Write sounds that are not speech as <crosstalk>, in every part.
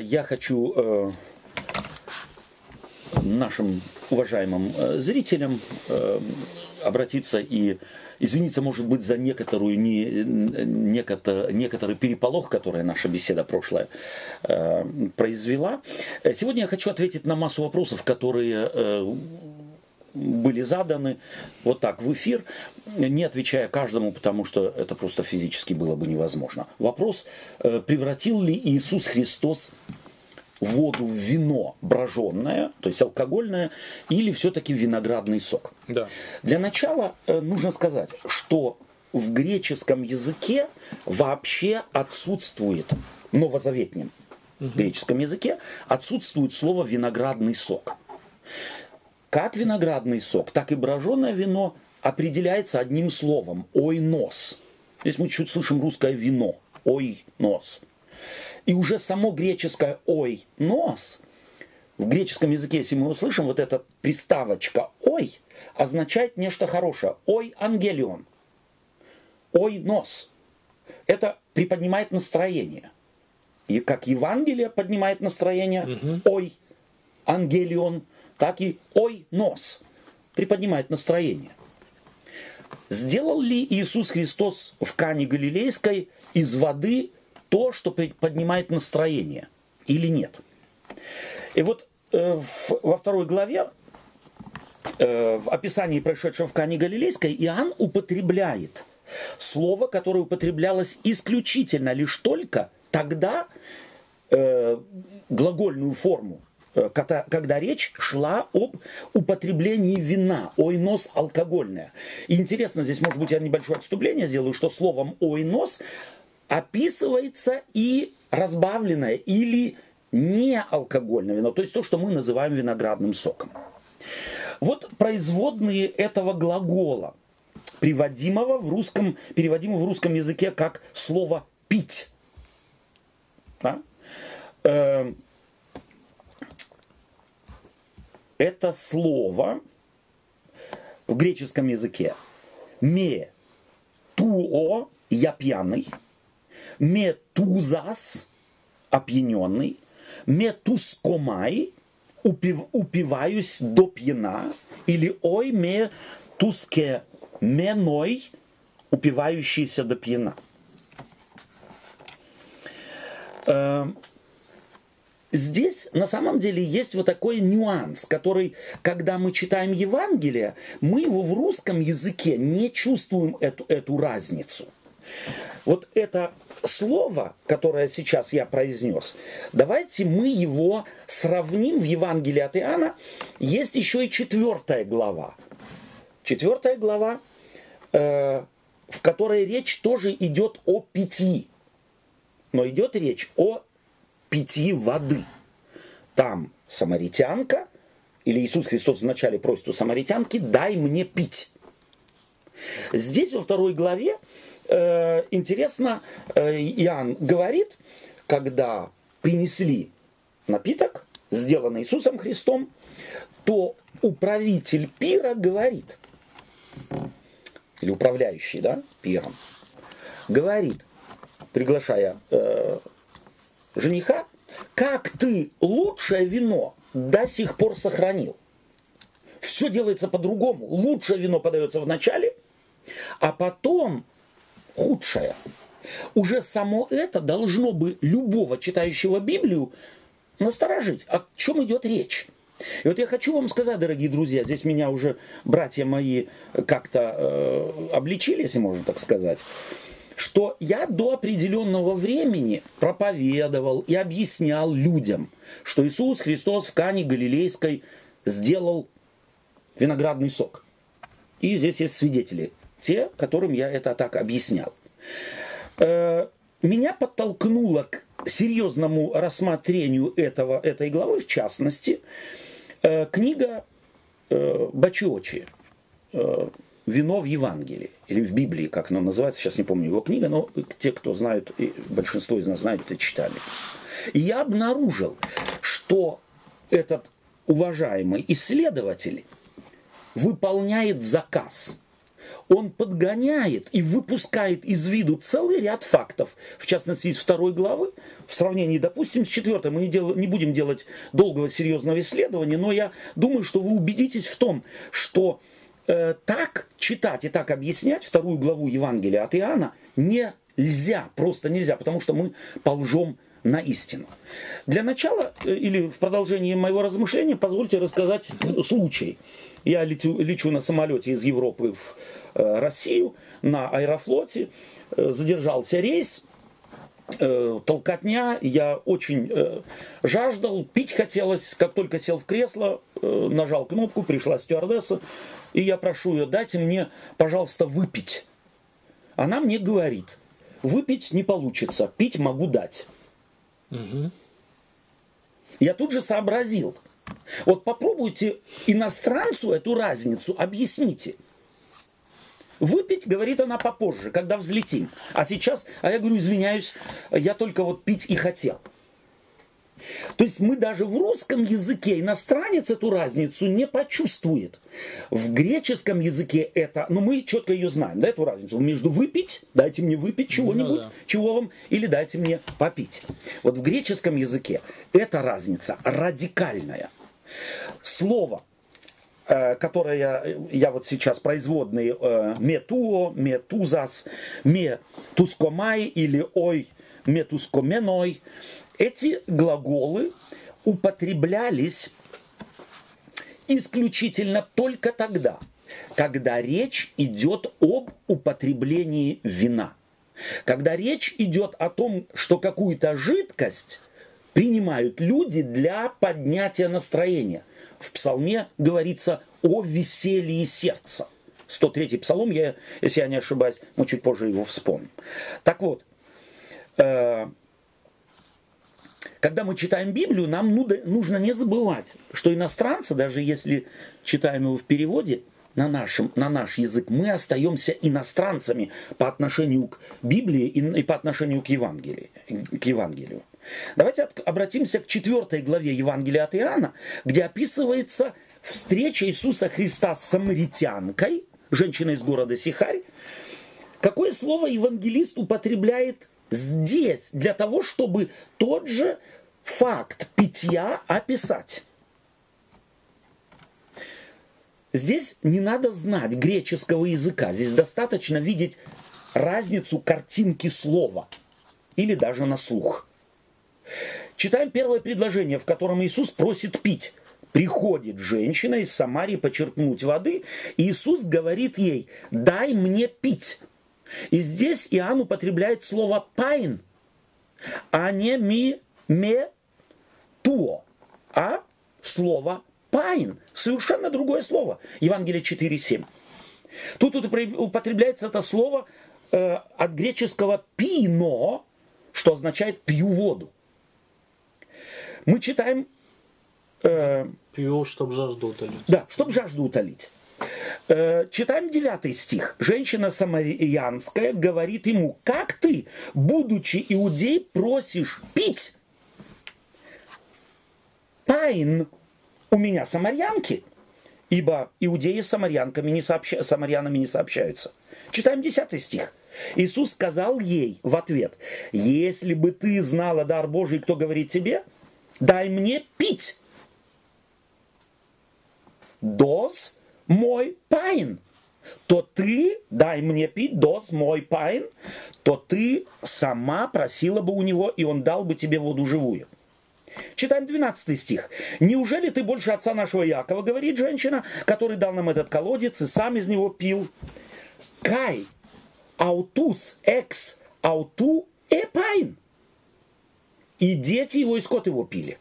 Я хочу э, нашим уважаемым э, зрителям э, обратиться и извиниться, может быть, за некоторую не, некотор, некоторый переполох, который наша беседа прошлая э, произвела. Сегодня я хочу ответить на массу вопросов, которые э, были заданы вот так в эфир, не отвечая каждому, потому что это просто физически было бы невозможно. Вопрос, э, превратил ли Иисус Христос воду в вино броженное, то есть алкогольное, или все-таки виноградный сок. Да. Для начала э, нужно сказать, что в греческом языке вообще отсутствует, новозаветнем угу. греческом языке, отсутствует слово виноградный сок. Как виноградный сок, так и броженое вино определяется одним словом – ойнос. Здесь мы чуть слышим русское вино – ойнос. И уже само греческое «ой», «нос» в греческом языке, если мы услышим, вот эта приставочка «ой» означает нечто хорошее. «Ой, ангелион». «Ой, нос». Это приподнимает настроение. И как Евангелие поднимает настроение, угу. «ой, ангелион», так и «ой, нос» приподнимает настроение. Сделал ли Иисус Христос в Кане Галилейской из воды то, что поднимает настроение или нет. И вот э, в, во второй главе, э, в описании происшедшего в Кане Галилейской, Иоанн употребляет слово, которое употреблялось исключительно лишь только тогда, э, глагольную форму, э, когда, когда речь шла об употреблении вина, ойнос алкогольное. И интересно, здесь, может быть, я небольшое отступление сделаю, что словом ойнос описывается и разбавленное или не алкогольное вино, то есть то, что мы называем виноградным соком. Вот производные этого глагола, приводимого в русском, переводимого в русском языке как слово «пить». Да? Э, это слово в греческом языке «ме туо» – «я пьяный», метузас, опьяненный, метускомай, упив, упиваюсь до пьяна, или ой ме меной, упивающийся до пьяна. Эм, здесь на самом деле есть вот такой нюанс, который, когда мы читаем Евангелие, мы его в русском языке не чувствуем эту, эту разницу. Вот это слово, которое сейчас я произнес, давайте мы его сравним в Евангелии от Иоанна. Есть еще и четвертая глава. Четвертая глава, э, в которой речь тоже идет о пяти. Но идет речь о пяти воды. Там самаритянка, или Иисус Христос вначале просит у самаритянки, дай мне пить. Здесь во второй главе э, интересно, э, Иоанн говорит, когда принесли напиток, сделанный Иисусом Христом, то управитель пира говорит, или управляющий, да, пиром, говорит, приглашая э, жениха, как ты лучшее вино до сих пор сохранил. Все делается по-другому. Лучшее вино подается в начале, а потом худшее. Уже само это должно бы любого читающего Библию насторожить. О чем идет речь? И вот я хочу вам сказать, дорогие друзья, здесь меня уже братья мои как-то э, обличили, если можно так сказать, что я до определенного времени проповедовал и объяснял людям, что Иисус Христос в Кане Галилейской сделал виноградный сок. И здесь есть свидетели те, которым я это так объяснял. Э, меня подтолкнуло к серьезному рассмотрению этого, этой главы, в частности, э, книга э, Бачиочи «Вино в Евангелии» или в Библии, как оно называется, сейчас не помню его книга, но те, кто знают, большинство из нас знают, это читали. И я обнаружил, что этот уважаемый исследователь выполняет заказ – он подгоняет и выпускает из виду целый ряд фактов, в частности, из второй главы, в сравнении, допустим, с четвертой. Мы не, дел, не будем делать долгого серьезного исследования, но я думаю, что вы убедитесь в том, что э, так читать и так объяснять вторую главу Евангелия от Иоанна нельзя, просто нельзя, потому что мы полжем на истину. Для начала, э, или в продолжении моего размышления, позвольте рассказать случай. Я летю, лечу на самолете из Европы в э, Россию на аэрофлоте, э, задержался рейс, э, толкотня, я очень э, жаждал, пить хотелось, как только сел в кресло, э, нажал кнопку, пришла стюардесса, и я прошу ее, дайте мне, пожалуйста, выпить. Она мне говорит, выпить не получится, пить могу дать. Угу. Я тут же сообразил. Вот попробуйте иностранцу эту разницу объясните. Выпить, говорит она, попозже, когда взлетим. А сейчас, а я говорю, извиняюсь, я только вот пить и хотел. То есть мы даже в русском языке иностранец эту разницу не почувствует. В греческом языке это, ну мы четко ее знаем, да, эту разницу между выпить, дайте мне выпить чего-нибудь, ну, да. чего вам, или дайте мне попить. Вот в греческом языке эта разница радикальная. Слово э, которое я вот сейчас производные э, метуо, метузас, метускомай или ой, метускоменой, эти глаголы употреблялись исключительно только тогда, когда речь идет об употреблении вина. Когда речь идет о том, что какую-то жидкость принимают люди для поднятия настроения. В псалме говорится о веселье сердца. 103-й псалом, я, если я не ошибаюсь, мы чуть позже его вспомним. Так вот, э, когда мы читаем Библию, нам нужно не забывать, что иностранцы, даже если читаем его в переводе на, нашем, на наш язык, мы остаемся иностранцами по отношению к Библии и, по отношению к Евангелию. К Евангелию. Давайте обратимся к четвертой главе Евангелия от Иоанна, где описывается встреча Иисуса Христа с самаритянкой, женщиной из города Сихарь. Какое слово евангелист употребляет здесь для того, чтобы тот же факт питья описать. Здесь не надо знать греческого языка, здесь достаточно видеть разницу картинки слова или даже на слух. Читаем первое предложение, в котором Иисус просит пить. Приходит женщина из Самарии почерпнуть воды, и Иисус говорит ей, дай мне пить. И здесь Иоанн употребляет слово «пайн», а не «ми», «ме», «туо», а слово «пайн». Совершенно другое слово. Евангелие 4.7. Тут употребляется это слово э, от греческого «пино», что означает «пью воду». Мы читаем... Э, Пью, чтобы жажду утолить. Да, чтобы жажду утолить. Э, читаем девятый стих. Женщина самарянская говорит ему, как ты, будучи иудей, просишь пить? Πεῖν у меня самарянки, ибо иудеи с самарянками не сообща... самарянами не сообщаются. Читаем десятый стих. Иисус сказал ей в ответ, если бы ты знала дар Божий, кто говорит тебе, дай мне пить. Δός μοι πεῖν, то ты, дай мне пить δός μοι πεῖν, то ты сама просила бы у него, и он дал бы тебе воду живую. Читаем 12 стих. «Неужели ты больше отца нашего Якова, говорит женщина, который дал нам этот колодец и сам из него пил? Καὶ, αὐτὸς, ἐξ, αὐτοῦ, ἔπιεν». И дети его, и скот его пили.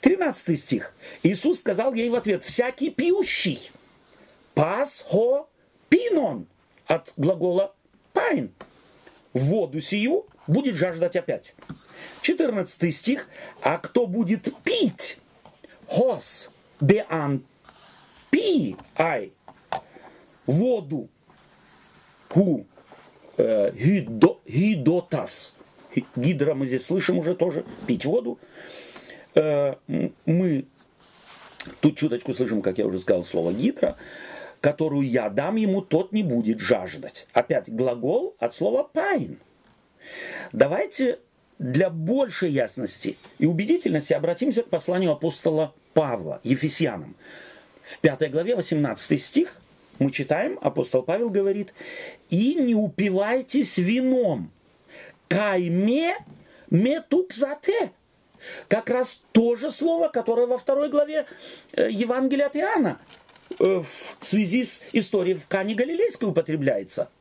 13 стих. Иисус сказал ей в ответ, всякий пьющий, πᾶς ὁ πίνων, от глагола πεῖν, воду сию будет жаждать опять. 14 стих. А кто будет пить, ὃς δ' ἂν πίῃ, воду, τοῦ э, ὕδα, ὕδατος, гидра мы здесь слышим уже тоже, пить воду, Э, мы тут чуточку слышим, как я уже сказал, слово гидра. которую я дам ему, тот не будет жаждать. Опять глагол от слова пайн. Давайте для большей ясности и убедительности обратимся к посланию апостола Павла, Ефесянам. В пятой главе, 18 стих, мы читаем, апостол Павел говорит, «И не упивайтесь вином, καὶ μὴ μεθύσκεσθε». Как раз то же слово, которое во второй главе э, Евангелия от Иоанна э, в связи с историей в Кане Галилейской употребляется –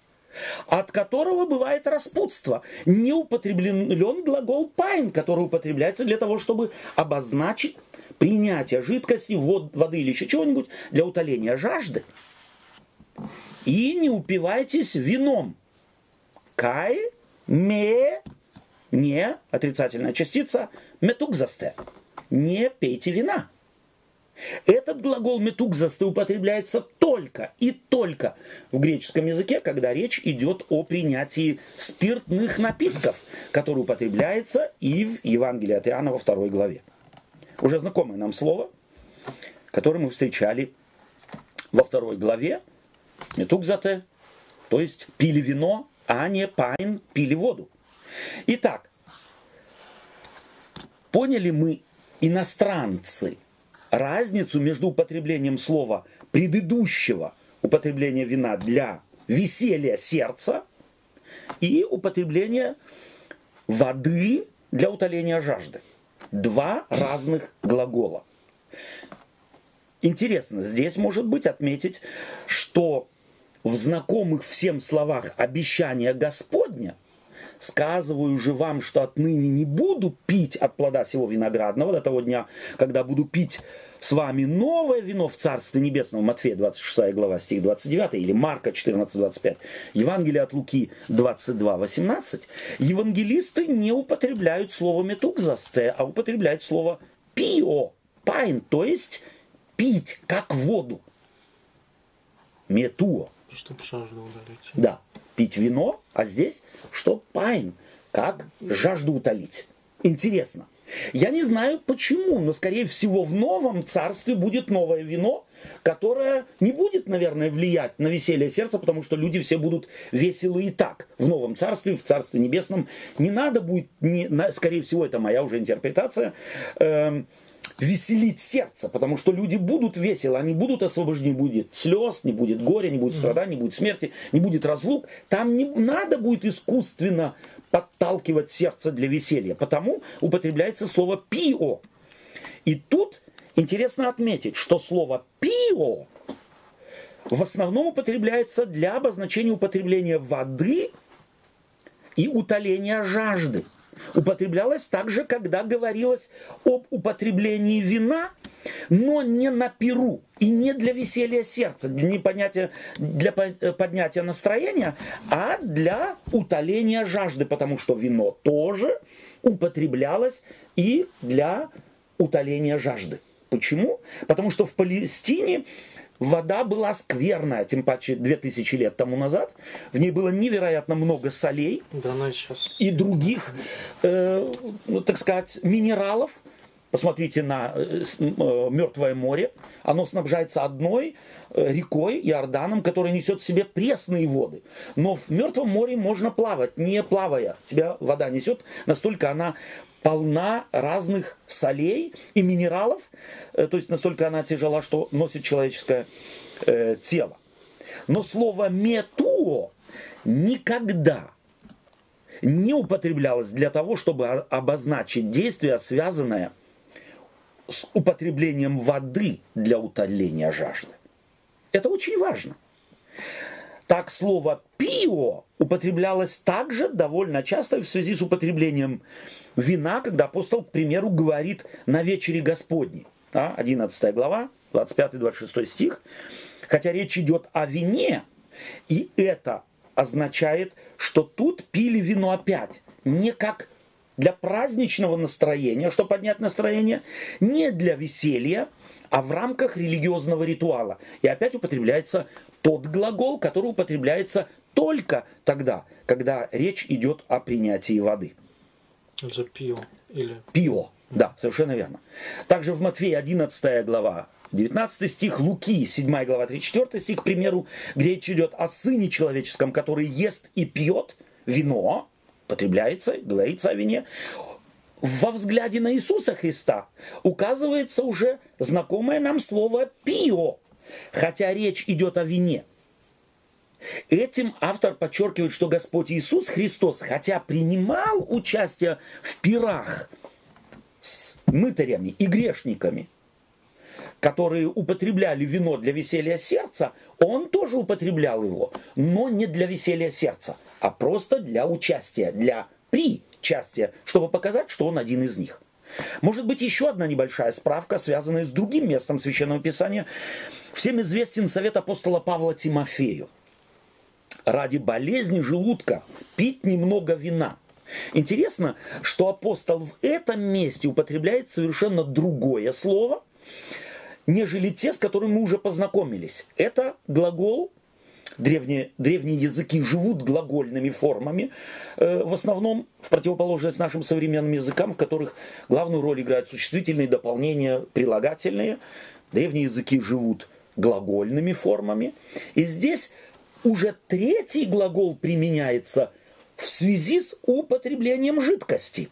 от которого бывает распутство. Не употреблен глагол πεῖν, который употребляется для того, чтобы обозначить принятие жидкости, вод, воды или еще чего-нибудь для утоления жажды. И не упивайтесь вином. Кай, ме, не, отрицательная частица, метукзасте. Не пейте вина. Этот глагол метукзасте употребляется только и только в греческом языке, когда речь идет о принятии спиртных напитков, который употребляется и в Евангелии от Иоанна во второй главе. Уже знакомое нам слово, которое мы встречали во второй главе, метукзате, то есть пили вино, а не пайн, пили воду. Итак, поняли мы, иностранцы, разницу между употреблением слова предыдущего употребления вина для веселья сердца и употребления воды для утоления жажды. Два разных глагола. Интересно, здесь может быть отметить, что в знакомых всем словах обещания Господня сказываю же вам, что отныне не буду пить от плода сего виноградного до того дня, когда буду пить с вами новое вино в Царстве Небесном, Матфея 26 глава, стих 29, или Марка 14, 25, Евангелие от Луки 22, 18, евангелисты не употребляют слово μεθύσκεσθε, а употребляют слово πίω, πεῖν, то есть пить, как воду. Μεθύω. Чтобы жажду удалить. Да, пить вино, а здесь что πεῖν, как жажду утолить. Интересно. Я не знаю почему, но скорее всего в новом царстве будет новое вино, которое не будет, наверное, влиять на веселье сердца, потому что люди все будут веселы и так. В новом царстве, в царстве небесном не надо будет, не, скорее всего, это моя уже интерпретация, э, веселить сердце, потому что люди будут веселы, они будут освобождены, будет слез, не будет горя, не будет страданий, не будет смерти, не будет разлук. Там не надо будет искусственно подталкивать сердце для веселья. Потому употребляется слово «пио». И тут интересно отметить, что слово «пио» в основном употребляется для обозначения употребления воды и утоления жажды. Употреблялось также, когда говорилось об употреблении вина, но не на перу и не для веселья сердца, не понятия, для э, поднятия настроения, а для утоления жажды, потому что вино тоже употреблялось и для утоления жажды. Почему? Потому что в Палестине Вода была скверная, тем паче 2000 лет тому назад. В ней было невероятно много солей да, она сейчас... и других, э, ну, так сказать, минералов. Посмотрите на э, э, Мертвое море. Оно снабжается одной э, рекой, Иорданом, которая несет в себе пресные воды. Но в Мертвом море можно плавать, не плавая. Тебя вода несет, настолько она полна разных солей и минералов, э, то есть настолько она тяжела, что носит человеческое э, тело. Но слово метуо никогда не употреблялось для того, чтобы обозначить действие, связанное с употреблением воды для утоления жажды. Это очень важно. Так слово «пио» употреблялось также довольно часто в связи с употреблением вина, когда апостол, к примеру, говорит на вечере Господней. Да, 11 глава, 25-26 стих. Хотя речь идет о вине, и это означает, что тут пили вино опять. Не как для праздничного настроения, что поднять настроение, не для веселья, а в рамках религиозного ритуала. И опять употребляется тот глагол, который употребляется только тогда, когда речь идет о принятии воды. Это же пио. Или... Пио, да, совершенно верно. Также в Матфея 11 глава, 19 стих Луки, 7 глава, 34 стих, к примеру, где речь идет о Сыне Человеческом, который ест и пьет вино, потребляется, говорится о вине, во взгляде на Иисуса Христа указывается уже знакомое нам слово «пио», хотя речь идет о вине. Этим автор подчеркивает, что Господь Иисус Христос, хотя принимал участие в пирах с мытарями и грешниками, которые употребляли вино для веселья сердца, он тоже употреблял его, но не для веселья сердца, а просто для участия, для причастия, чтобы показать, что он один из них. Может быть, еще одна небольшая справка, связанная с другим местом Священного Писания. Всем известен совет апостола Павла Тимофею. Ради болезни желудка пить немного вина. Интересно, что апостол в этом месте употребляет совершенно другое слово, нежели те, с которыми мы уже познакомились. Это глагол древние, древние языки живут глагольными формами, э, в основном в противоположность нашим современным языкам, в которых главную роль играют существительные дополнения, прилагательные. Древние языки живут глагольными формами. И здесь уже третий глагол применяется в связи с употреблением жидкости.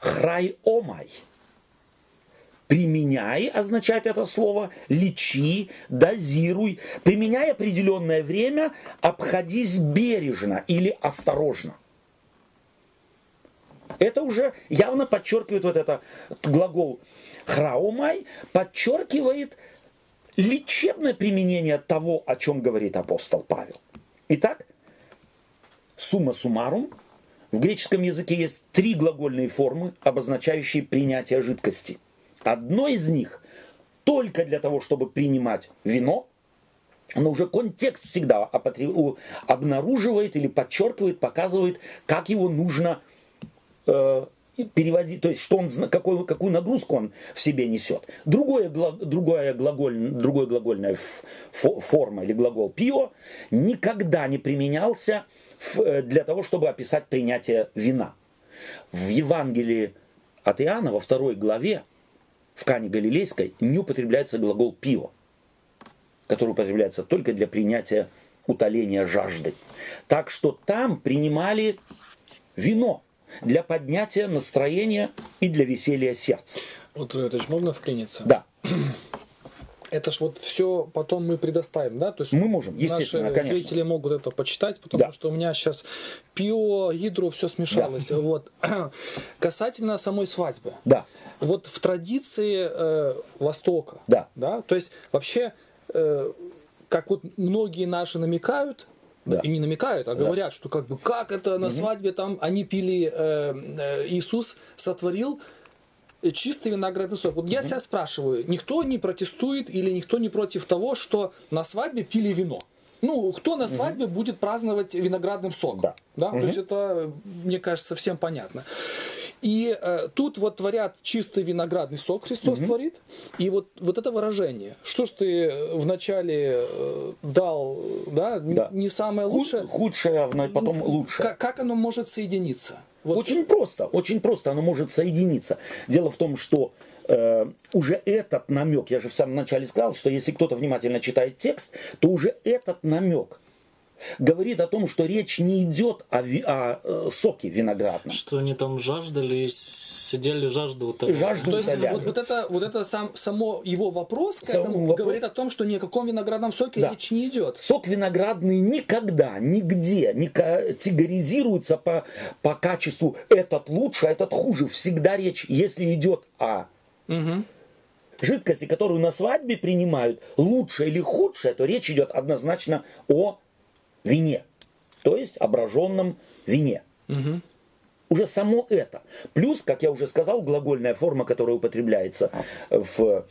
Храй омай – Применяй означает это слово, лечи, дозируй. Применяй определенное время, обходись бережно или осторожно. Это уже явно подчеркивает вот это глагол храумай, подчеркивает лечебное применение того, о чем говорит апостол Павел. Итак, сумма суммарум, в греческом языке есть три глагольные формы, обозначающие принятие жидкости – Одно из них только для того, чтобы принимать вино, но уже контекст всегда обнаруживает или подчеркивает, показывает, как его нужно э, переводить, то есть что он, какой, какую нагрузку он в себе несет. Другое, другое, глаголь, другое глагольная форма или глагол пио никогда не применялся э, для того, чтобы описать принятие вина. В Евангелии от Иоанна во второй главе в Кане Галилейской не употребляется глагол «пио», который употребляется только для принятия утоления жажды. Так что там принимали вино для поднятия настроения и для веселья сердца. Вот это же можно вклиниться? Да. <clears throat> Это ж вот все потом мы предоставим, да? То есть мы можем, естественно, наши конечно. зрители могут это почитать, потому да. что у меня сейчас пио, гидро, все смешалось. Да. Вот. <clears throat> Касательно самой свадьбы. Да. Вот в традиции э, Востока. Да. да. То есть вообще, э, как вот многие наши намекают, да. и не намекают, а да. говорят, что как бы как это на угу. свадьбе там они пили, э, э, Иисус сотворил чистый виноградный сок. Вот я себя спрашиваю, никто не протестует или никто не против того, что на свадьбе пили вино? Ну, кто на свадьбе угу. будет праздновать виноградным соком? Да. да? Угу. То есть это, мне кажется, всем понятно. И э, тут вот творят чистый виноградный сок, Христос угу. творит. И вот, вот это выражение. Что ж ты вначале э, дал, да, да, не самое лучшее. Худшее, а потом лучшее. Как, как оно может соединиться? Вот. Очень просто, очень просто оно может соединиться. Дело в том, что э, уже этот намек, я же в самом начале сказал, что если кто-то внимательно читает текст, то уже этот намек говорит о том, что речь не идет о, ви, о, о соке виноградном. Что они там жаждали, сидели жажду утоляли. Жажду То есть вот, вот это, вот это сам, само его вопрос к этому вопрос. говорит о том, что ни о каком виноградном соке да. речь не идет. Сок виноградный никогда, нигде не категоризируется по, по качеству этот лучше, а этот хуже. Всегда речь, если идет о угу жидкости, которую на свадьбе принимают, лучше или худшее, то речь идет однозначно о вине, то есть ображенном вине. Угу. Уже само это. Плюс, как я уже сказал, глагольная форма, которая употребляется в,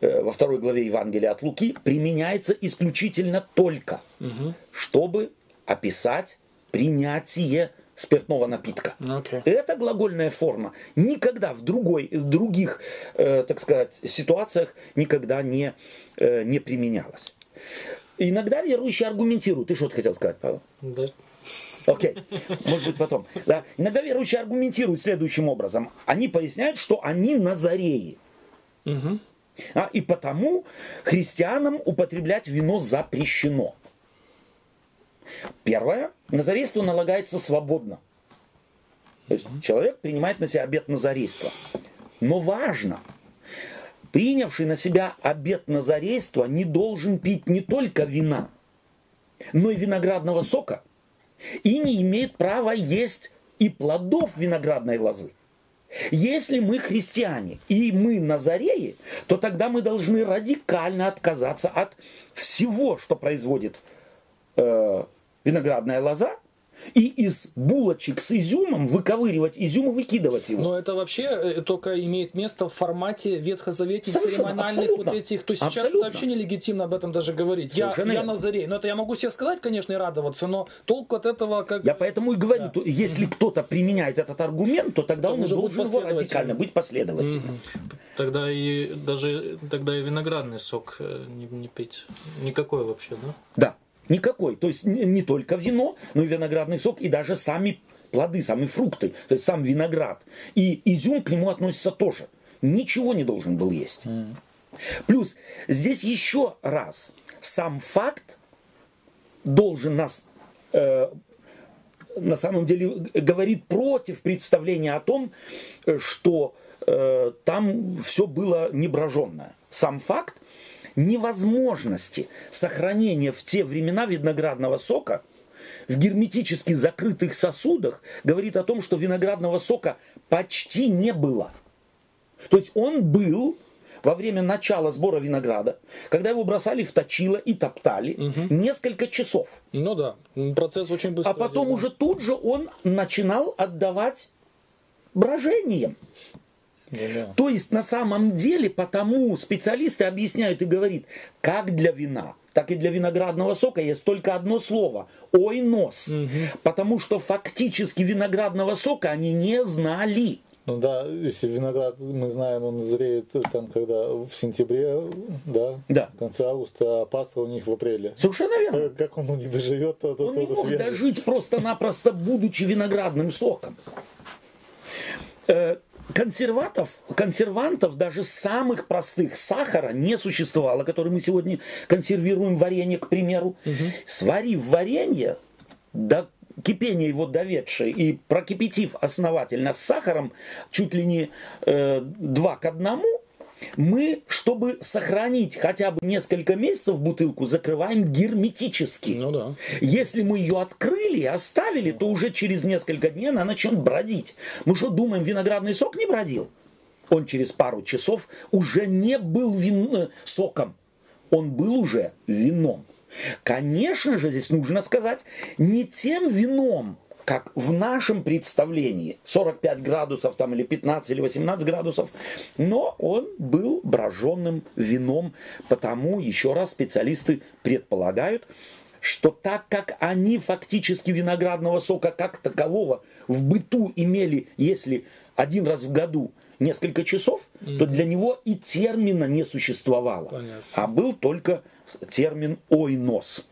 э, во второй главе Евангелия от Луки, применяется исключительно только, угу. чтобы описать принятие спиртного напитка. Okay. Эта глагольная форма никогда в, другой, в других, э, так сказать, ситуациях никогда не, э, не применялась. Иногда верующие аргументируют. Ты что-то хотел сказать, Павел? Да. Окей, okay. может быть потом. Да. Иногда верующие аргументируют следующим образом. Они поясняют, что они назареи. Угу. А, и потому христианам употреблять вино запрещено. Первое. Назарейство налагается свободно. То есть человек принимает на себя обет назарейства. Но важно, принявший на себя обет назарейства не должен пить не только вина, но и виноградного сока, и не имеет права есть и плодов виноградной лозы. Если мы христиане и мы назареи, то тогда мы должны радикально отказаться от всего, что производит э, виноградная лоза, и из булочек с изюмом выковыривать изюм и выкидывать его. Но это вообще э, только имеет место в формате ветхозаветных церемониальных вот этих. То есть сейчас это вообще нелегитимно об этом даже говорить. Я, я Назарей. Но это я могу себе сказать, конечно, и радоваться, но толку от этого как... Я поэтому и говорю, да. то, если mm-hmm. кто-то применяет этот аргумент, то тогда то он должен его радикально быть последовательным. Mm-hmm. Тогда и даже тогда и виноградный сок э, не, не пить. Никакой вообще, да? Да. Никакой. То есть не только вино, но и виноградный сок, и даже сами плоды, сами фрукты, то есть сам виноград. И изюм к нему относится тоже. Ничего не должен был есть. Mm. Плюс здесь еще раз сам факт должен нас э, на самом деле говорит против представления о том, что э, там все было неброженное. Сам факт невозможности сохранения в те времена виноградного сока в герметически закрытых сосудах говорит о том, что виноградного сока почти не было. То есть он был во время начала сбора винограда, когда его бросали в точило и топтали угу. несколько часов. Ну да, процесс очень быстрый. А потом уже тут же он начинал отдавать брожением. Да. То есть на самом деле потому специалисты объясняют и говорят, как для вина, так и для виноградного сока есть только одно слово – ойнос. Угу. Потому что фактически виноградного сока они не знали. Ну да, если виноград, мы знаем, он зреет там, когда в сентябре, да, да. в конце августа, а паста у них в апреле. Совершенно верно. Как он у них доживет? Он не мог свежий. дожить просто-напросто, будучи виноградным соком. Консерватов, консервантов даже самых простых сахара не существовало, который мы сегодня консервируем варенье, к примеру. Угу. Сварив варенье до кипения его доведшее и прокипятив основательно с сахаром чуть ли не э, 2 к одному, мы, чтобы сохранить хотя бы несколько месяцев бутылку, закрываем герметически. Ну да. Если мы ее открыли и оставили, то уже через несколько дней она начнет бродить. Мы что, думаем, виноградный сок не бродил? Он через пару часов уже не был вин... Э, соком. Он был уже вином. Конечно же, здесь нужно сказать, не тем вином, как в нашем представлении 45 градусов там или 15 или 18 градусов, но он был броженным вином, потому еще раз специалисты предполагают, что так как они фактически виноградного сока как такового в быту имели, если один раз в году несколько часов, mm-hmm. то для него и термина не существовало, Понятно. а был только термин ойнос.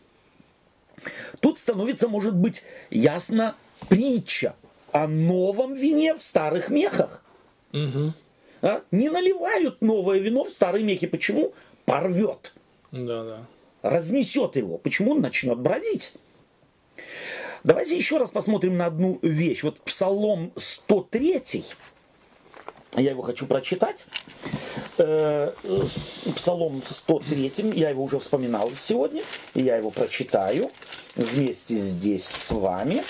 Тут становится, может быть, ясно притча о новом вине в старых мехах. Угу. А? Не наливают новое вино в старые мехи. Почему? Порвет. Да, да. Разнесет его. Почему он начнет бродить? Давайте еще раз посмотрим на одну вещь. Вот Псалом 103, я его хочу прочитать. Э, Псалом 103, я его уже вспоминал сегодня, и я его прочитаю вместе здесь с вами.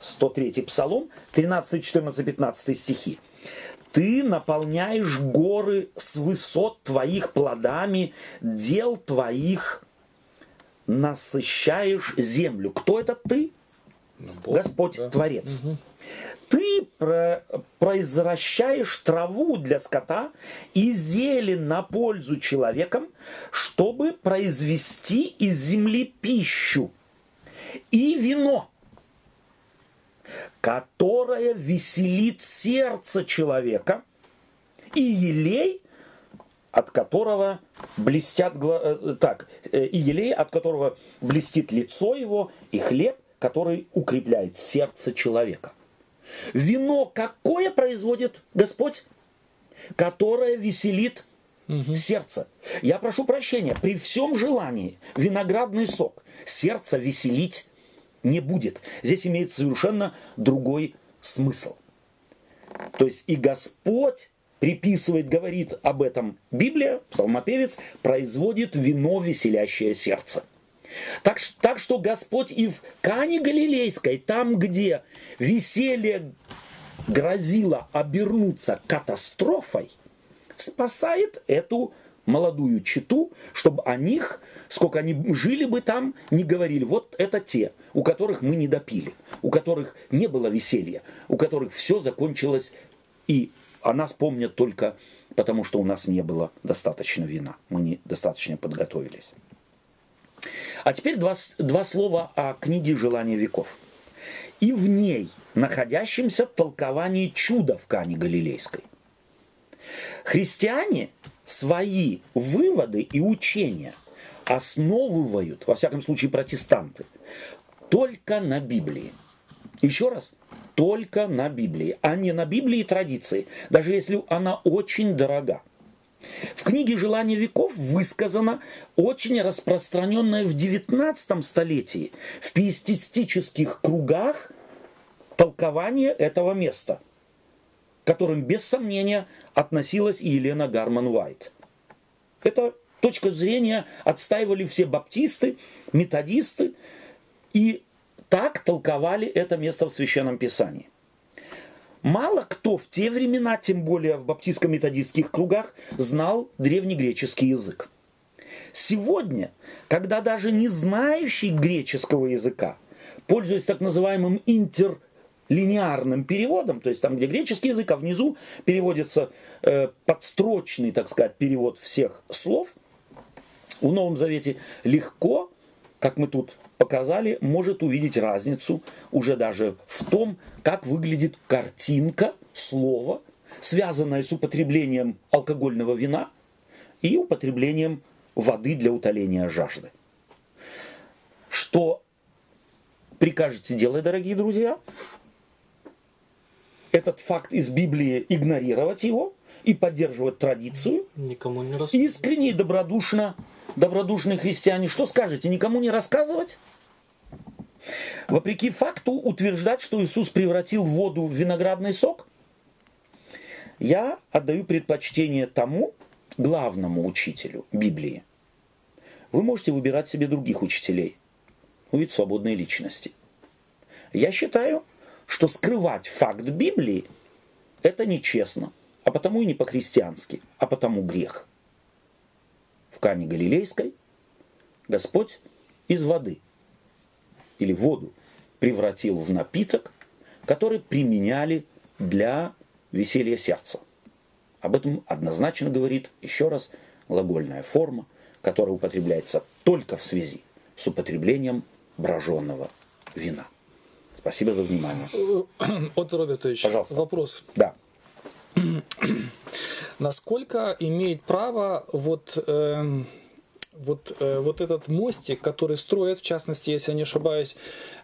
103 Псалом, 13, 14, 15 стихи. Ты наполняешь горы с высот твоих плодами, дел твоих насыщаешь землю. Кто это ты? Ну, Бог, Господь, да. Творец. Угу. Ты про произвращаешь траву для скота и зелень на пользу человекам, чтобы произвести из земли пищу и вино которая веселит сердце человека, и елей, от которого блестят э, так, э, и елей, от которого блестит лицо его, и хлеб, который укрепляет сердце человека. Вино какое производит Господь? Которое веселит Сердце. Я прошу прощения, при всем желании виноградный сок сердце веселить не будет. Здесь имеет совершенно другой смысл. То есть и Господь приписывает, говорит об этом Библия, псалмопевец, производит вино веселящее сердце. Так, так что Господь и в Кане Галилейской, там, где веселье грозило обернуться катастрофой, спасает эту молодую читу, чтобы о них, сколько они жили бы там, не говорили, вот это те, у которых мы не допили, у которых не было веселья, у которых все закончилось, и о нас помнят только потому, что у нас не было достаточно вина, мы не достаточно подготовились. А теперь два, два слова о книге «Желание веков». И в ней находящемся толковании чуда в Кане Галилейской. Христиане свои выводы и учения основывают, во всяком случае протестанты, только на Библии. Еще раз, только на Библии, а не на Библии и традиции, даже если она очень дорога. В книге «Желание веков» высказано очень распространенное в XIX столетии в пиестистических кругах толкование этого места, которым без сомнения относилась и Елена Гарман-Уайт. Это точка зрения отстаивали все баптисты, методисты, и так толковали это место в Священном Писании. Мало кто в те времена, тем более в баптистско-методистских кругах, знал древнегреческий язык. Сегодня, когда даже не знающий греческого языка, пользуясь так называемым интерлинеарным переводом, то есть там, где греческий язык, а внизу переводится э, подстрочный, так сказать, перевод всех слов, в Новом Завете легко, как мы тут показали, может увидеть разницу уже даже в том, как выглядит картинка слова, связанная с употреблением алкогольного вина и употреблением воды для утоления жажды. Что прикажете делать, дорогие друзья? Этот факт из Библии игнорировать его и поддерживать традицию. Никому не рассказывать. Искренне и добродушно добродушные христиане, что скажете, никому не рассказывать? Вопреки факту утверждать, что Иисус превратил воду в виноградный сок, я отдаю предпочтение тому главному учителю Библии. Вы можете выбирать себе других учителей. Вы свободные личности. Я считаю, что скрывать факт Библии – это нечестно, а потому и не по-христиански, а потому грех в Кане Галилейской Господь из воды или воду превратил в напиток, который применяли для веселья сердца. Об этом однозначно говорит, еще раз, глагольная форма, которая употребляется только в связи с употреблением броженного вина. Спасибо за внимание. От Робертович, Пожалуйста. вопрос. Да. Насколько имеет право вот, эм, вот, э, вот этот мостик, который строят, в частности, если я не ошибаюсь,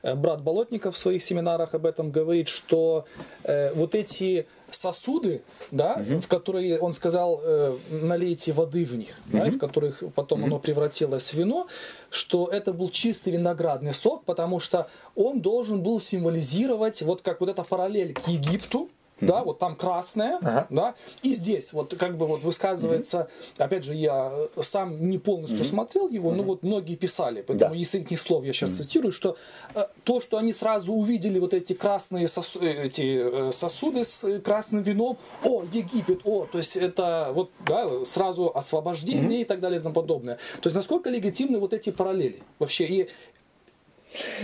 э, брат Болотников в своих семинарах об этом говорит, что э, вот эти сосуды, да, в которые он сказал, э, налейте воды в них, да, и в которых потом оно превратилось в вино, что это был чистый виноградный сок, потому что он должен был символизировать вот как вот эта параллель к Египту, да, вот там красное, Ага. да, и здесь вот как бы вот высказывается, опять же, я сам не полностью смотрел его, но вот многие писали, поэтому Да. из их слов я сейчас цитирую, что э, то, что они сразу увидели вот эти красные сосу- э, эти, э, сосуды с э, красным вином, о, Египет, о, то есть это вот, да, сразу освобождение и так далее и тому подобное. То есть насколько легитимны вот эти параллели вообще, и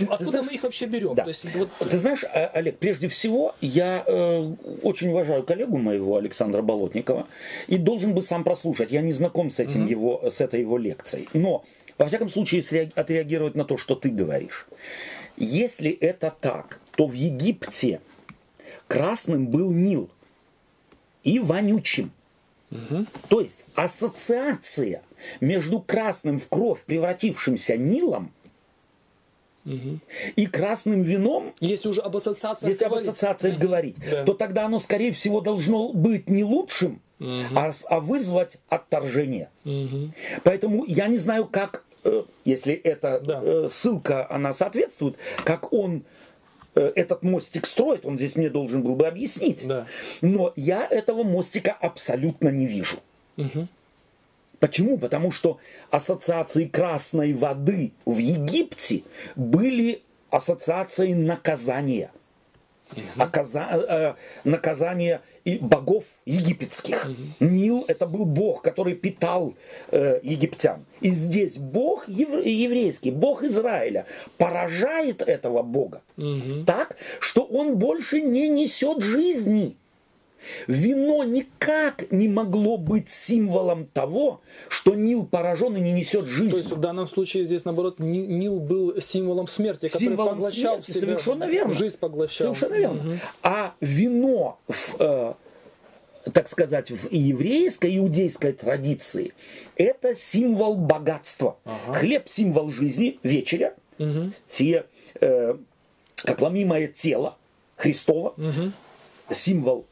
откуда знаешь- мы их вообще берем? Да. То есть вот Ты знаешь, э, Олег, прежде всего, я э, очень уважаю коллегу моего Александра Болотникова и должен бы сам прослушать. Я не знаком с этим его, с этой его лекцией. Но, во всяком случае, отреагировать на то, что ты говоришь. Если это так, то в Египте красным был Нил и вонючим. То есть ассоциация между красным в кровь превратившимся Нилом и красным вином если уже об ассоциации если об говорить. ассоциациях говорить, Да. то тогда оно, скорее всего, должно быть не лучшим, а, с- а вызвать отторжение. Поэтому я не знаю, как, э, если эта Да. э, ссылка, она соответствует, как он э, этот мостик строит, он здесь мне должен был бы объяснить. Да. Но я этого мостика абсолютно не вижу. Почему? Потому что ассоциации красной воды в Египте были ассоциацией наказания. Оказа- э, наказания и богов египетских. Нил это был бог, который питал э, египтян. И здесь бог ев- еврейский, бог Израиля поражает этого бога так, что он больше не несет жизни. Вино никак не могло быть символом того, что Нил поражен и не несет То жизни. есть в данном случае здесь, наоборот, Ни- Нил был символом смерти, который Символом поглощал смерти, в себя, совершенно верно. жизнь поглощал. Совершенно верно. А вино, в, э, так сказать, в еврейской, иудейской традиции, это символ богатства. Хлеб – символ жизни, вечеря, сие, э, как ломимое тело Христова, символ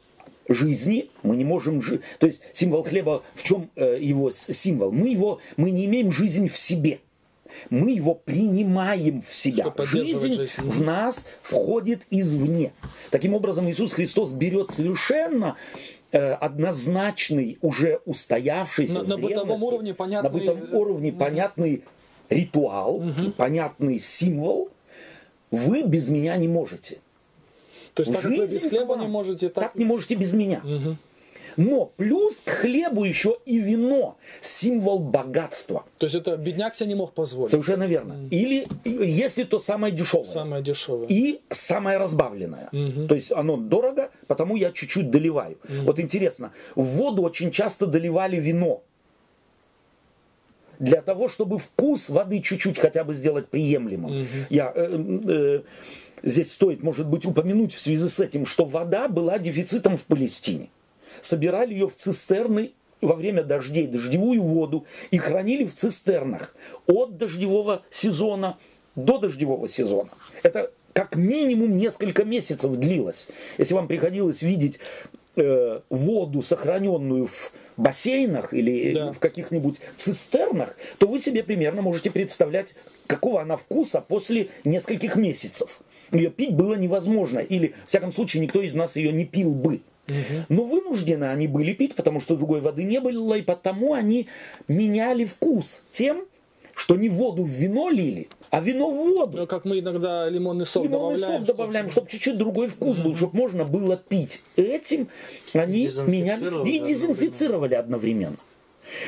жизни, мы не можем жить. То есть символ хлеба, в чем э, его символ? Мы его, мы не имеем жизнь в себе. Мы его принимаем в себя. Жизнь жизнь. в нас входит извне. Таким образом, Иисус Христос берет совершенно э, однозначный, уже устоявшийся На- на бытовом уровне понятный, на бытовом э, уровне понятный ритуал, понятный символ. Вы без меня не можете. То есть так как вы без Жизнь хлеба не можете, так... Так не можете без меня. Но плюс к хлебу еще и вино, символ богатства. То есть это бедняк себе не мог позволить. Совершенно верно. Или и- если то самое дешевое. Самое дешевое. И самое разбавленное. То есть оно дорого, потому я чуть-чуть доливаю. Вот интересно, в воду очень часто доливали вино. Для того, чтобы вкус воды чуть-чуть хотя бы сделать приемлемым. Я, э, э, здесь стоит, может быть, упомянуть в связи с этим, что вода была дефицитом в Палестине. Собирали ее в цистерны во время дождей, дождевую воду, и хранили в цистернах от дождевого сезона до дождевого сезона. Это как минимум несколько месяцев длилось. Если вам приходилось видеть э, воду, сохраненную в бассейнах или Да. в каких-нибудь цистернах, то вы себе примерно можете представлять, какого она вкуса после нескольких месяцев. Ее пить было невозможно, или, в всяком случае, никто из нас ее не пил бы. Но вынуждены они были пить, потому что другой воды не было, и потому они меняли вкус тем, что не воду в вино лили, а вино в воду. Ну, как мы иногда лимонный сок Лимонный добавляем. сок добавляем, чтобы чуть-чуть другой вкус был, чтобы можно было пить. Этим они меняли и дезинфицировали одновременно.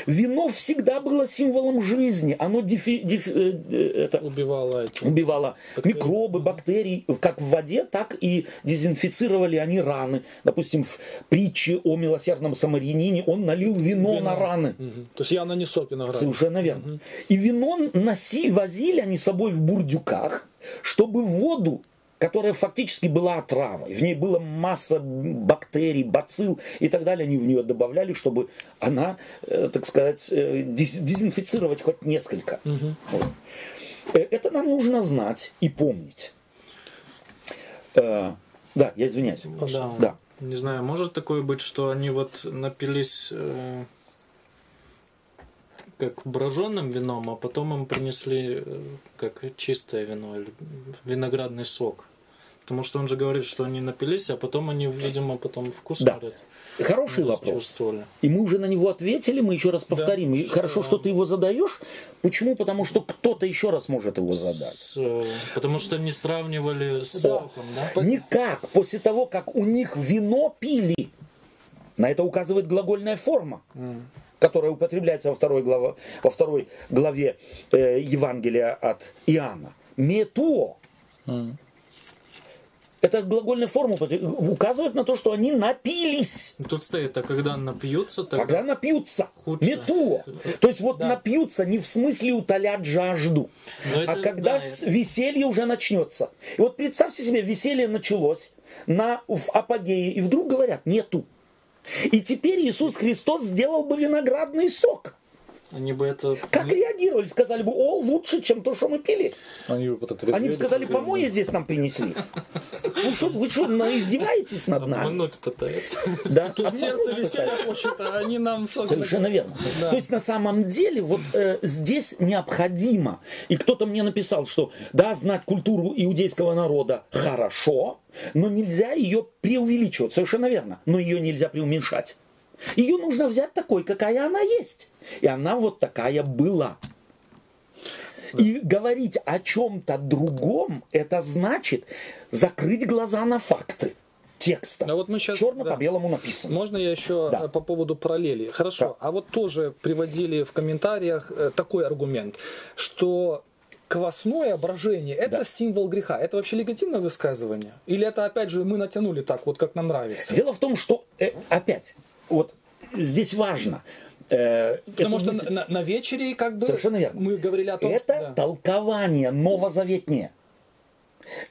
Вино всегда было символом жизни. Оно дефи- дефи- э, э, это, Убивало эти. убивало микробы, бактерии, как в воде, так и дезинфицировали они раны. Допустим, в притче о милосердном самарянине он налил вино, на раны. Мгм. То есть явно не сок винограда. Совершенно верно. И вино носи, возили они с собой в бурдюках, чтобы воду, которая фактически была отравой, в ней была масса бактерий, бацилл и так далее, они в нее добавляли, чтобы она, э, так сказать, э, дез- дезинфицировать хоть несколько. Вот. Э, Это нам нужно знать и помнить. Э, Да, я извиняюсь. Да. Да. Не знаю, может такое быть, что они вот напились э, как броженным вином, а потом им принесли э, как чистое вино или виноградный сок. Потому что он же говорит, что они напились, а потом они, видимо, потом вкус Да. говорят, Хороший вопрос. И мы уже на него ответили, мы еще раз повторим. И хорошо, что ты его задаешь. Почему? Потому что кто-то еще раз может его задать. С, э, потому что не сравнивали с соком, да? Никак. После того, как у них вино пили. На это указывает глагольная форма, которая употребляется во второй, глава- во второй главе э, Евангелия от Иоанна. Метуо. Эта глагольная форма указывает на то, что они напились. Тут стоит, а когда напьются, тогда... Когда напьются. Худше. Метуо. То есть вот напьются не в смысле утолят жажду, Но это- а когда да, это- веселье уже начнется. И вот представьте себе, веселье началось на, в апогее, и вдруг говорят, нету. И теперь Иисус Христос сделал бы виноградный сок. Они бы это... Как реагировали? Сказали бы, о, лучше, чем то, что мы пили. Они бы Они бы сказали, помои здесь нам принесли. Вы что, вы что, издеваетесь над нами? Обмануть пытаются. Да? Тут сердце пытаются. веселья хочет, а они нам Совершенно верно. Да. То есть на самом деле вот э, здесь необходимо, и кто-то мне написал, что да, знать культуру иудейского народа хорошо, но нельзя ее преувеличивать. Совершенно верно. Но ее нельзя преуменьшать. Ее нужно взять такой, какая она есть. И она вот такая была. И говорить о чем-то другом, это значит закрыть глаза на факты текста. А вот мы щас- Черно да. по белому написано. Можно я еще Да. э, по поводу параллели? Хорошо. Да. А вот тоже приводили в комментариях э, такой аргумент, что квасное брожение это Да. символ греха. Это вообще легитимное высказывание? Или это опять же мы натянули так, вот как нам нравится? Дело в том, что э, опять, вот здесь важно. э, Потому эту что мысль- на, на вечере как бы Совершенно верно. мы говорили о том, это что... да. толкование новозаветнее.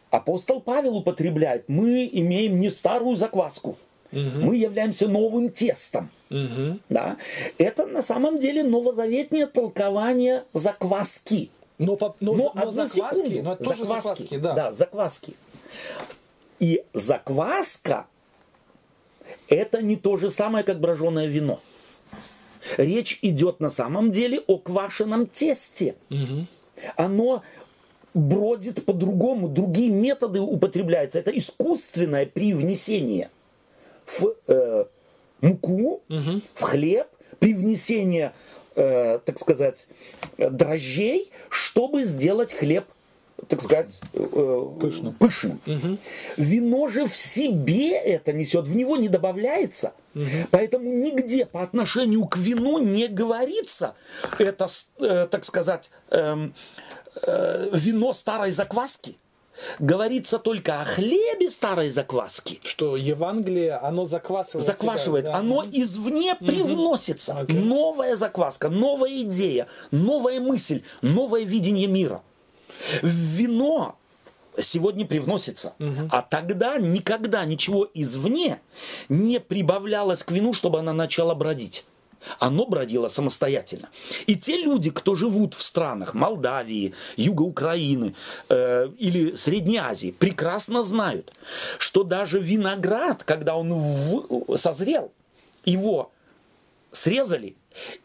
Апостол Павел употребляет, мы имеем не старую закваску, мы являемся новым тестом. Мгм. Да? Это на самом деле новозаветнее толкование закваски. Но, по- но, Но но одну закваски, секунду. но это тоже закваски, да. Да, закваски. И закваска это не то же самое, как броженое вино. Речь идет на самом деле о квашеном тесте. Оно бродит по-другому, другие методы употребляются. Это искусственное привнесение в э, муку, в хлеб, привнесение, э, так сказать, дрожжей, чтобы сделать хлеб, так сказать, э, Пышным. пышным. Вино же в себе это несет, в него не добавляется. Поэтому нигде по отношению к вину не говорится, это, э, так сказать, эм, э, вино старой закваски. Говорится только о хлебе старой закваски. Что Евангелие, оно заквасывает. Заквашивает. тебя, да. Оно извне привносится. Окей. Новая закваска, новая идея, новая мысль, новое видение мира. Вино сегодня привносится. А тогда никогда ничего извне не прибавлялось к вину, чтобы она начала бродить. Оно бродило самостоятельно. И те люди, кто живут в странах Молдавии, Юга Украины э, или Средней Азии, прекрасно знают, что даже виноград, когда он в- созрел, его срезали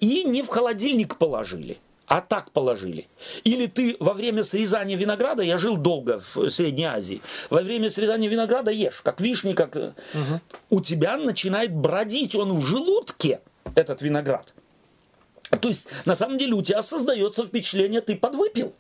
и не в холодильник положили, а так положили. Или ты во время срезания винограда, я жил долго в Средней Азии, во время срезания винограда ешь, как вишни, как... э, У тебя начинает бродить он в желудке, этот виноград. То есть, на самом деле, у тебя создается впечатление, ты подвыпил.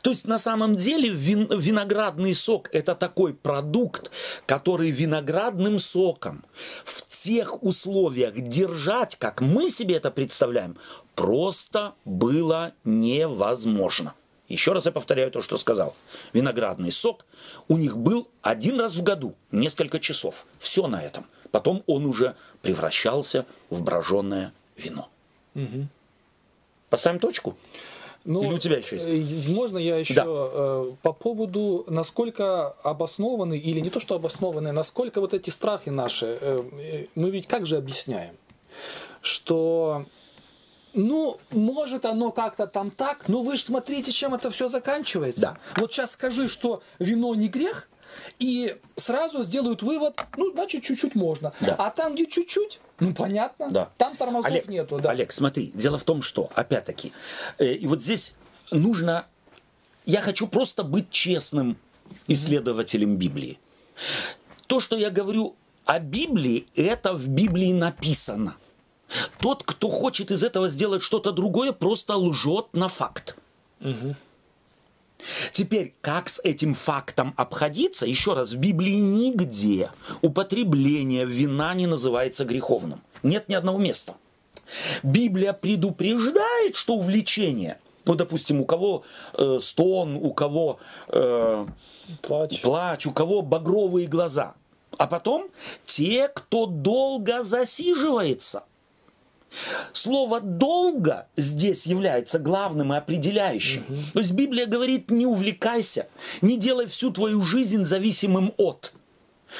То есть на самом деле вин- виноградный сок это такой продукт, который виноградным соком в тех условиях держать, как мы себе это представляем, просто было невозможно. Еще раз я повторяю то, что сказал. Виноградный сок у них был один раз в году, несколько часов. Все на этом. Потом он уже превращался в броженое вино. Поставим точку? Ну, Или у тебя еще есть? э, Можно я еще Да. э, по поводу, насколько обоснованы, или не то, что обоснованы, насколько вот эти страхи наши, э, мы ведь как же объясняем, что ну, может оно как-то там так, но вы же смотрите, чем это все заканчивается. Да. Вот сейчас скажи, что вино не грех, и сразу сделают вывод, ну, значит, чуть-чуть можно. Да. А там, где чуть-чуть, ну, понятно, Да. там тормозов Олег, нету. Да. Олег, смотри, дело в том, что, опять-таки, э, и вот здесь нужно, я хочу просто быть честным исследователем Библии. То, что я говорю о Библии, это в Библии написано. Тот, кто хочет из этого сделать что-то другое, просто лжет на факт. Теперь, как с этим фактом обходиться? Еще раз, в Библии нигде употребление вина не называется греховным. Нет ни одного места. Библия предупреждает, что увлечение, ну, допустим, у кого э, стон, у кого э, Плач. плач, у кого багровые глаза. А потом те, кто долго засиживается. Слово «долго» здесь является главным и определяющим. То есть Библия говорит, не увлекайся, не делай всю твою жизнь зависимым от.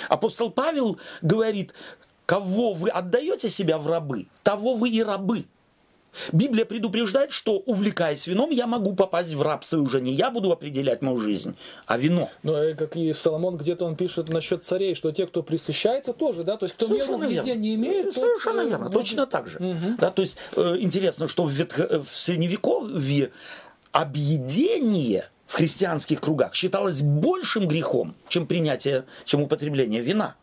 Апостол Павел говорит, кого вы отдаете себя в рабы, того вы и рабы. Библия предупреждает, что увлекаясь вином, я могу попасть в рабство, и уже не я буду определять мою жизнь, а вино. Ну, и как и Соломон где-то он пишет насчет царей, что те, кто присыщается, тоже, да, то есть кто меру верно. не имеет, тот, Совершенно э, верно, должен- точно так же. Да, то есть э, интересно, что в, ветхо- э, в средневековье объедение в христианских кругах считалось большим грехом, чем принятие, чем употребление вина.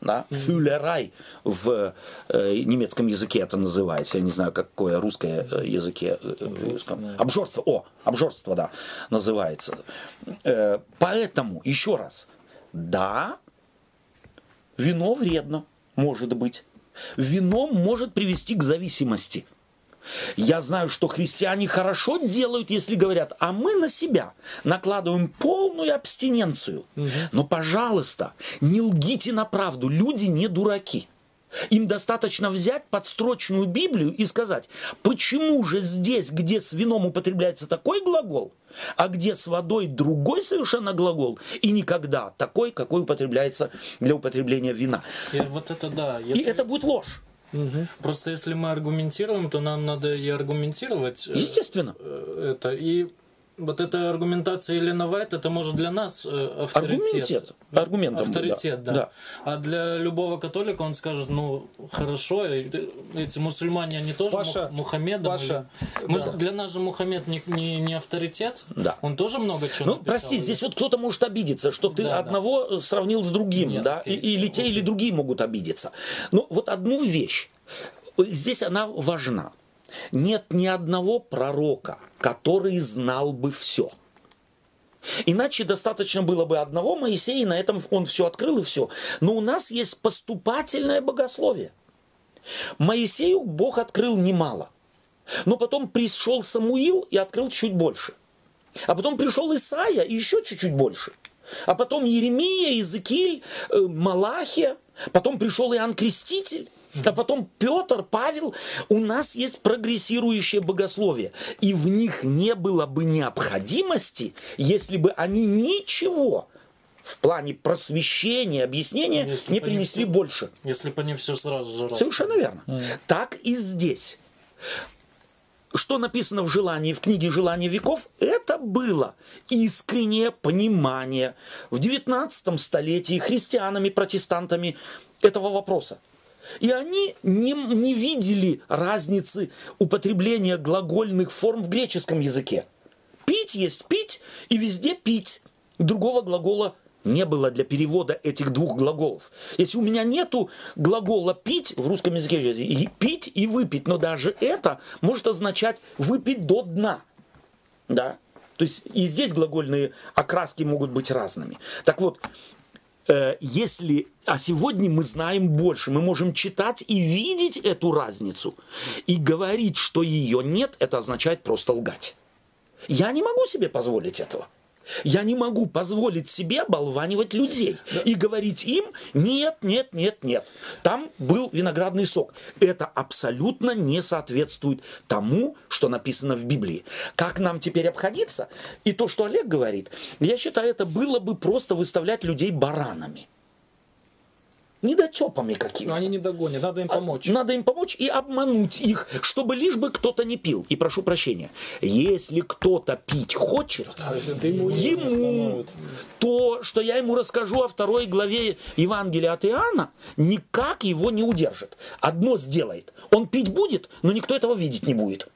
Да? Фюлерай в э, немецком языке это называется. Я не знаю, какое русское э, языке. э, в русском. Обжорство. О, обжорство, да, называется. Э, поэтому, еще раз, да, Вино вредно, может быть. Вино может привести к зависимости. Я знаю, что христиане хорошо делают, если говорят, а мы на себя накладываем полную абстиненцию. Но, пожалуйста, не лгите на правду, люди не дураки. Им достаточно взять подстрочную Библию и сказать, почему же здесь, где с вином употребляется такой глагол, а где с водой другой совершенно глагол, и никогда такой, какой употребляется для употребления вина. И вот это да. И Если- это будет ложь, Просто если мы аргументируем, то нам надо и аргументировать э, естественно. э, это. И вот эта аргументация Елена Вайт, это может для нас э, авторитет. Аргументом, Авторитет, да. да. А для любого католика он скажет, ну, хорошо, эти мусульмане, они тоже Паша, Мух- Мухаммедом. Паша, или- же- Для нас же Мухаммед не, не, не авторитет. Да. Он тоже много чего Ну, написал. прости, здесь вот кто-то может обидеться, что ты Да, да. одного сравнил с другим, Нет, да, и, или те, или другие могут обидеться. Но вот одну вещь, здесь она важна. Нет ни одного пророка, который знал бы все. Иначе достаточно было бы одного Моисея, и на этом он все открыл и все. Но у нас есть поступательное богословие. Моисею Бог открыл немало. Но потом пришел Самуил и открыл чуть больше. А потом пришел Исаия и еще чуть-чуть больше. А потом Еремия, Иезекииль, э, Малахия. Потом пришел Иоанн Креститель. А потом Петр, Павел. У нас есть прогрессирующее богословие. И в них не было бы необходимости, если бы они ничего в плане просвещения, объяснения Если не принесли всё- больше. Если бы они все сразу же... Совершенно верно. Так и здесь. Что написано в желании, в книге «Желание веков», это было искреннее понимание в 19 столетии христианами, протестантами этого вопроса. И они не, не видели разницы употребления глагольных форм в греческом языке. Пить есть пить, и везде пить. Другого глагола не было для перевода этих двух глаголов. Если у меня нету глагола пить в русском языке, и пить и выпить, но даже это может означать выпить до дна. Да? То есть и здесь глагольные окраски могут быть разными. Так вот, если, а сегодня мы знаем больше, мы можем читать и видеть эту разницу, и говорить, что ее нет, это означает просто лгать. Я не могу себе позволить этого. Я не могу позволить себе оболванивать людей и говорить им нет, нет, нет, нет. Там был виноградный сок. Это абсолютно не соответствует тому, что написано в Библии. Как нам теперь обходиться? И то, что Олег говорит, я считаю, это было бы просто выставлять людей баранами. Недотепами Но какими-то. они не догонят, надо им помочь. Надо им помочь и обмануть их, чтобы лишь бы кто-то не пил. И прошу прощения, если кто-то пить хочет, А ты ему ему то, что я ему расскажу о второй главе Евангелия от Иоанна, никак его не удержит. Одно сделает. Он пить будет, но никто этого видеть не будет.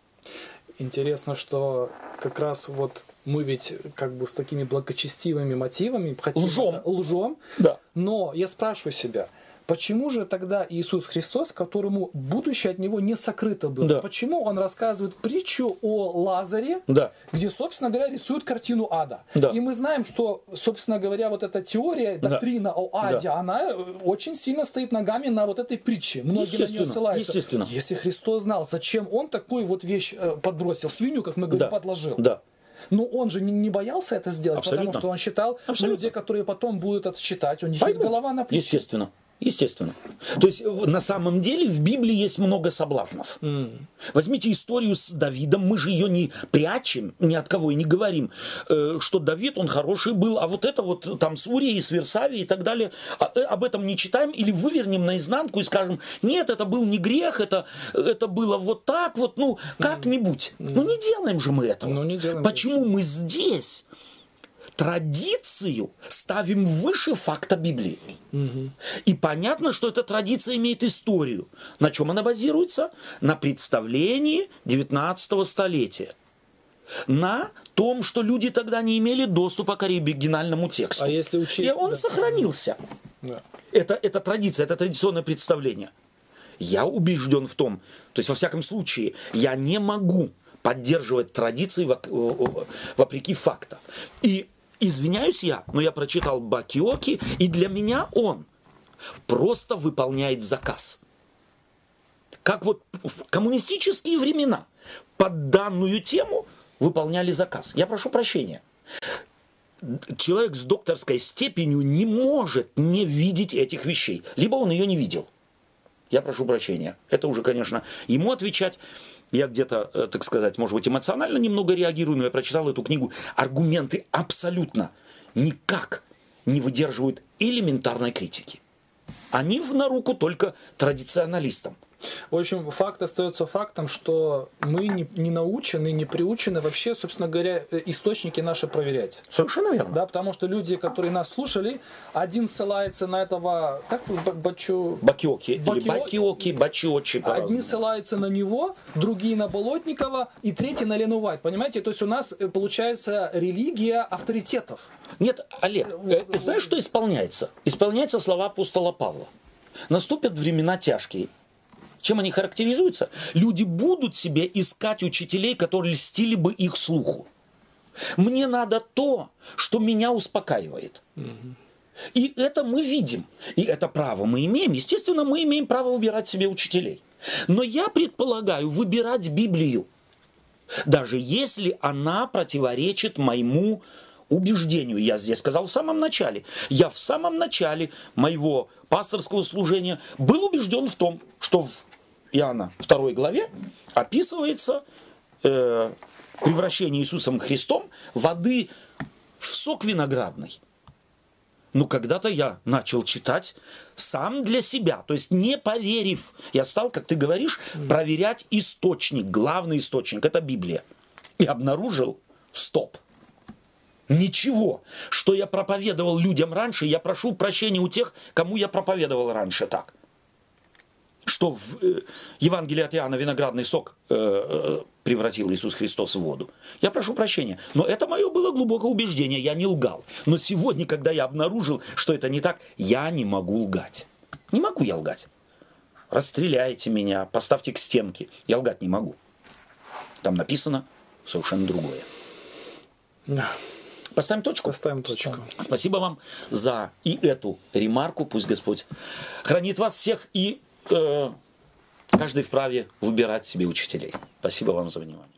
Интересно, что как раз вот мы ведь как бы с такими благочестивыми мотивами хотим Лжем. лжем, Да. но я спрашиваю себя, почему же тогда Иисус Христос, которому будущее от него не сокрыто было, Да. почему он рассказывает притчу о Лазаре, Да. где, собственно говоря, рисует картину ада. Да. И мы знаем, что, собственно говоря, вот эта теория, Да. доктрина о аде, Да. она э, очень сильно стоит ногами на вот этой притче. Многие на нее ссылаются. естественно. Если Христос знал, зачем он такую вот вещь э, подбросил, свинью, как мы говорим, Да. подложил. Да. Но он же не, боялся это сделать, Абсолютно. потому что он считал, Абсолютно. людей, которые потом будут это читать, у них есть Поймут. голова на плече. Естественно. Естественно. То есть на самом деле в Библии есть много соблазнов. Возьмите историю с Давидом, мы же ее не прячем, ни от кого и не говорим, э, что Давид, он хороший был, а вот это вот там с Урией, с Версавией и так далее, а, э, об этом не читаем или вывернем наизнанку и скажем, нет, это был не грех, это, это было вот так вот, ну, как-нибудь. Ну, не делаем же мы этого. Ну, не делаем. Почему мы здесь традицию ставим выше факта Библии? И понятно, что эта традиция имеет историю. На чем она базируется? На представлении 19 столетия. На том, что люди тогда не имели доступа к оригинальному тексту. А если учесть- И он да. сохранился. Да. Это, это традиция, это традиционное представление. Я убежден в том, то есть во всяком случае, я не могу поддерживать традиции вопреки фактам. И извиняюсь я, но я прочитал Бакиоки, и для меня он просто выполняет заказ. Как вот в коммунистические времена под данную тему выполняли заказ. Я прошу прощения человек с докторской степенью не может не видеть этих вещей. Либо он ее не видел. Я прошу прощения. Это уже, конечно, ему отвечать. Я где-то, э, так сказать, может быть, эмоционально немного реагирую, но я прочитал эту книгу. Аргументы абсолютно никак не выдерживают элементарной критики. Они в на руку только традиционалистам. В общем, факт остается фактом, что мы не, не научены, не приучены вообще, собственно говоря, э, источники наши проверять. Совершенно верно. Да, потому что люди, которые нас слушали, один ссылается на этого, как вы, Бачу, Бакиоки, или бакиоки, бачиочи. Одни ссылаются на него, другие на Болотникова, и третий на Лену Вайт. Понимаете? То есть у нас э, получается религия авторитетов. Нет, Олег, э, знаешь, что исполняется? Исполняются слова апостола Павла. Наступят времена тяжкие. Чем они характеризуются? Люди будут себе искать учителей, которые льстили бы их слуху. Мне надо то, что меня успокаивает. И это мы видим. И это право мы имеем. Естественно, мы имеем право выбирать себе учителей. Но я предполагаю выбирать Библию даже если она противоречит моему убеждению. Я здесь сказал в самом начале. Я в самом начале моего пасторского служения был убежден в том, что в Иоанна 2 главе описывается э, превращение Иисусом Христом воды в сок виноградный. Ну, когда-то я начал читать сам для себя, то есть не поверив. Я стал, как ты говоришь, проверять источник, главный источник, это Библия. И обнаружил, стоп, ничего, что я проповедовал людям раньше, я прошу прощения у тех, кому я проповедовал раньше так. Что в э, Евангелии от Иоанна виноградный сок э, э, превратил Иисус Христос в воду. Я прошу прощения. Но это мое было глубокое убеждение, я не лгал. Но сегодня, когда я обнаружил, что это не так, я не могу лгать. Не могу я лгать. Расстреляйте меня, поставьте к стенке. Я лгать не могу. Там написано совершенно другое. Да. Поставим точку. Поставим точку. Спасибо вам за и эту ремарку. Пусть Господь хранит вас всех и каждый вправе выбирать себе учителей. Спасибо вам за внимание.